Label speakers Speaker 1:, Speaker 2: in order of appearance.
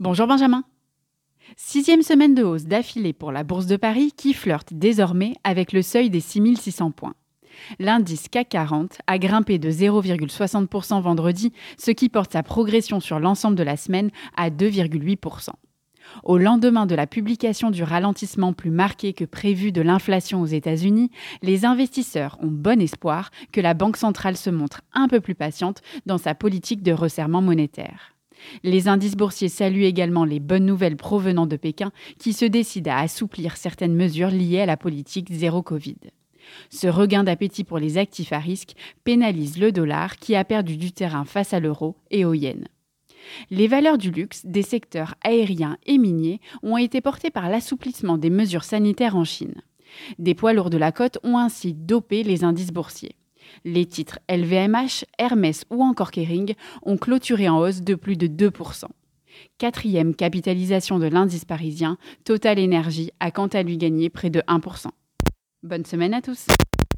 Speaker 1: Bonjour Benjamin. Sixième semaine de hausse d'affilée pour la Bourse de Paris qui flirte désormais avec le seuil des 6600 points. L'indice CAC 40 a grimpé de 0,60% vendredi, ce qui porte sa progression sur l'ensemble de la semaine à 2,8%. Au lendemain de la publication du ralentissement plus marqué que prévu de l'inflation aux États-Unis, les investisseurs ont bon espoir que la Banque centrale se montre un peu plus patiente dans sa politique de resserrement monétaire. Les indices boursiers saluent également les bonnes nouvelles provenant de Pékin qui se décide à assouplir certaines mesures liées à la politique zéro Covid. Ce regain d'appétit pour les actifs à risque pénalise le dollar qui a perdu du terrain face à l'euro et au yen. Les valeurs du luxe des secteurs aériens et miniers ont été portées par l'assouplissement des mesures sanitaires en Chine. Des poids lourds de la côte ont ainsi dopé les indices boursiers. Les titres LVMH, Hermès ou encore Kering ont clôturé en hausse de plus de 2%. Quatrième capitalisation de l'indice parisien, Total Energy a quant à lui gagné près de 1%. Bonne semaine à tous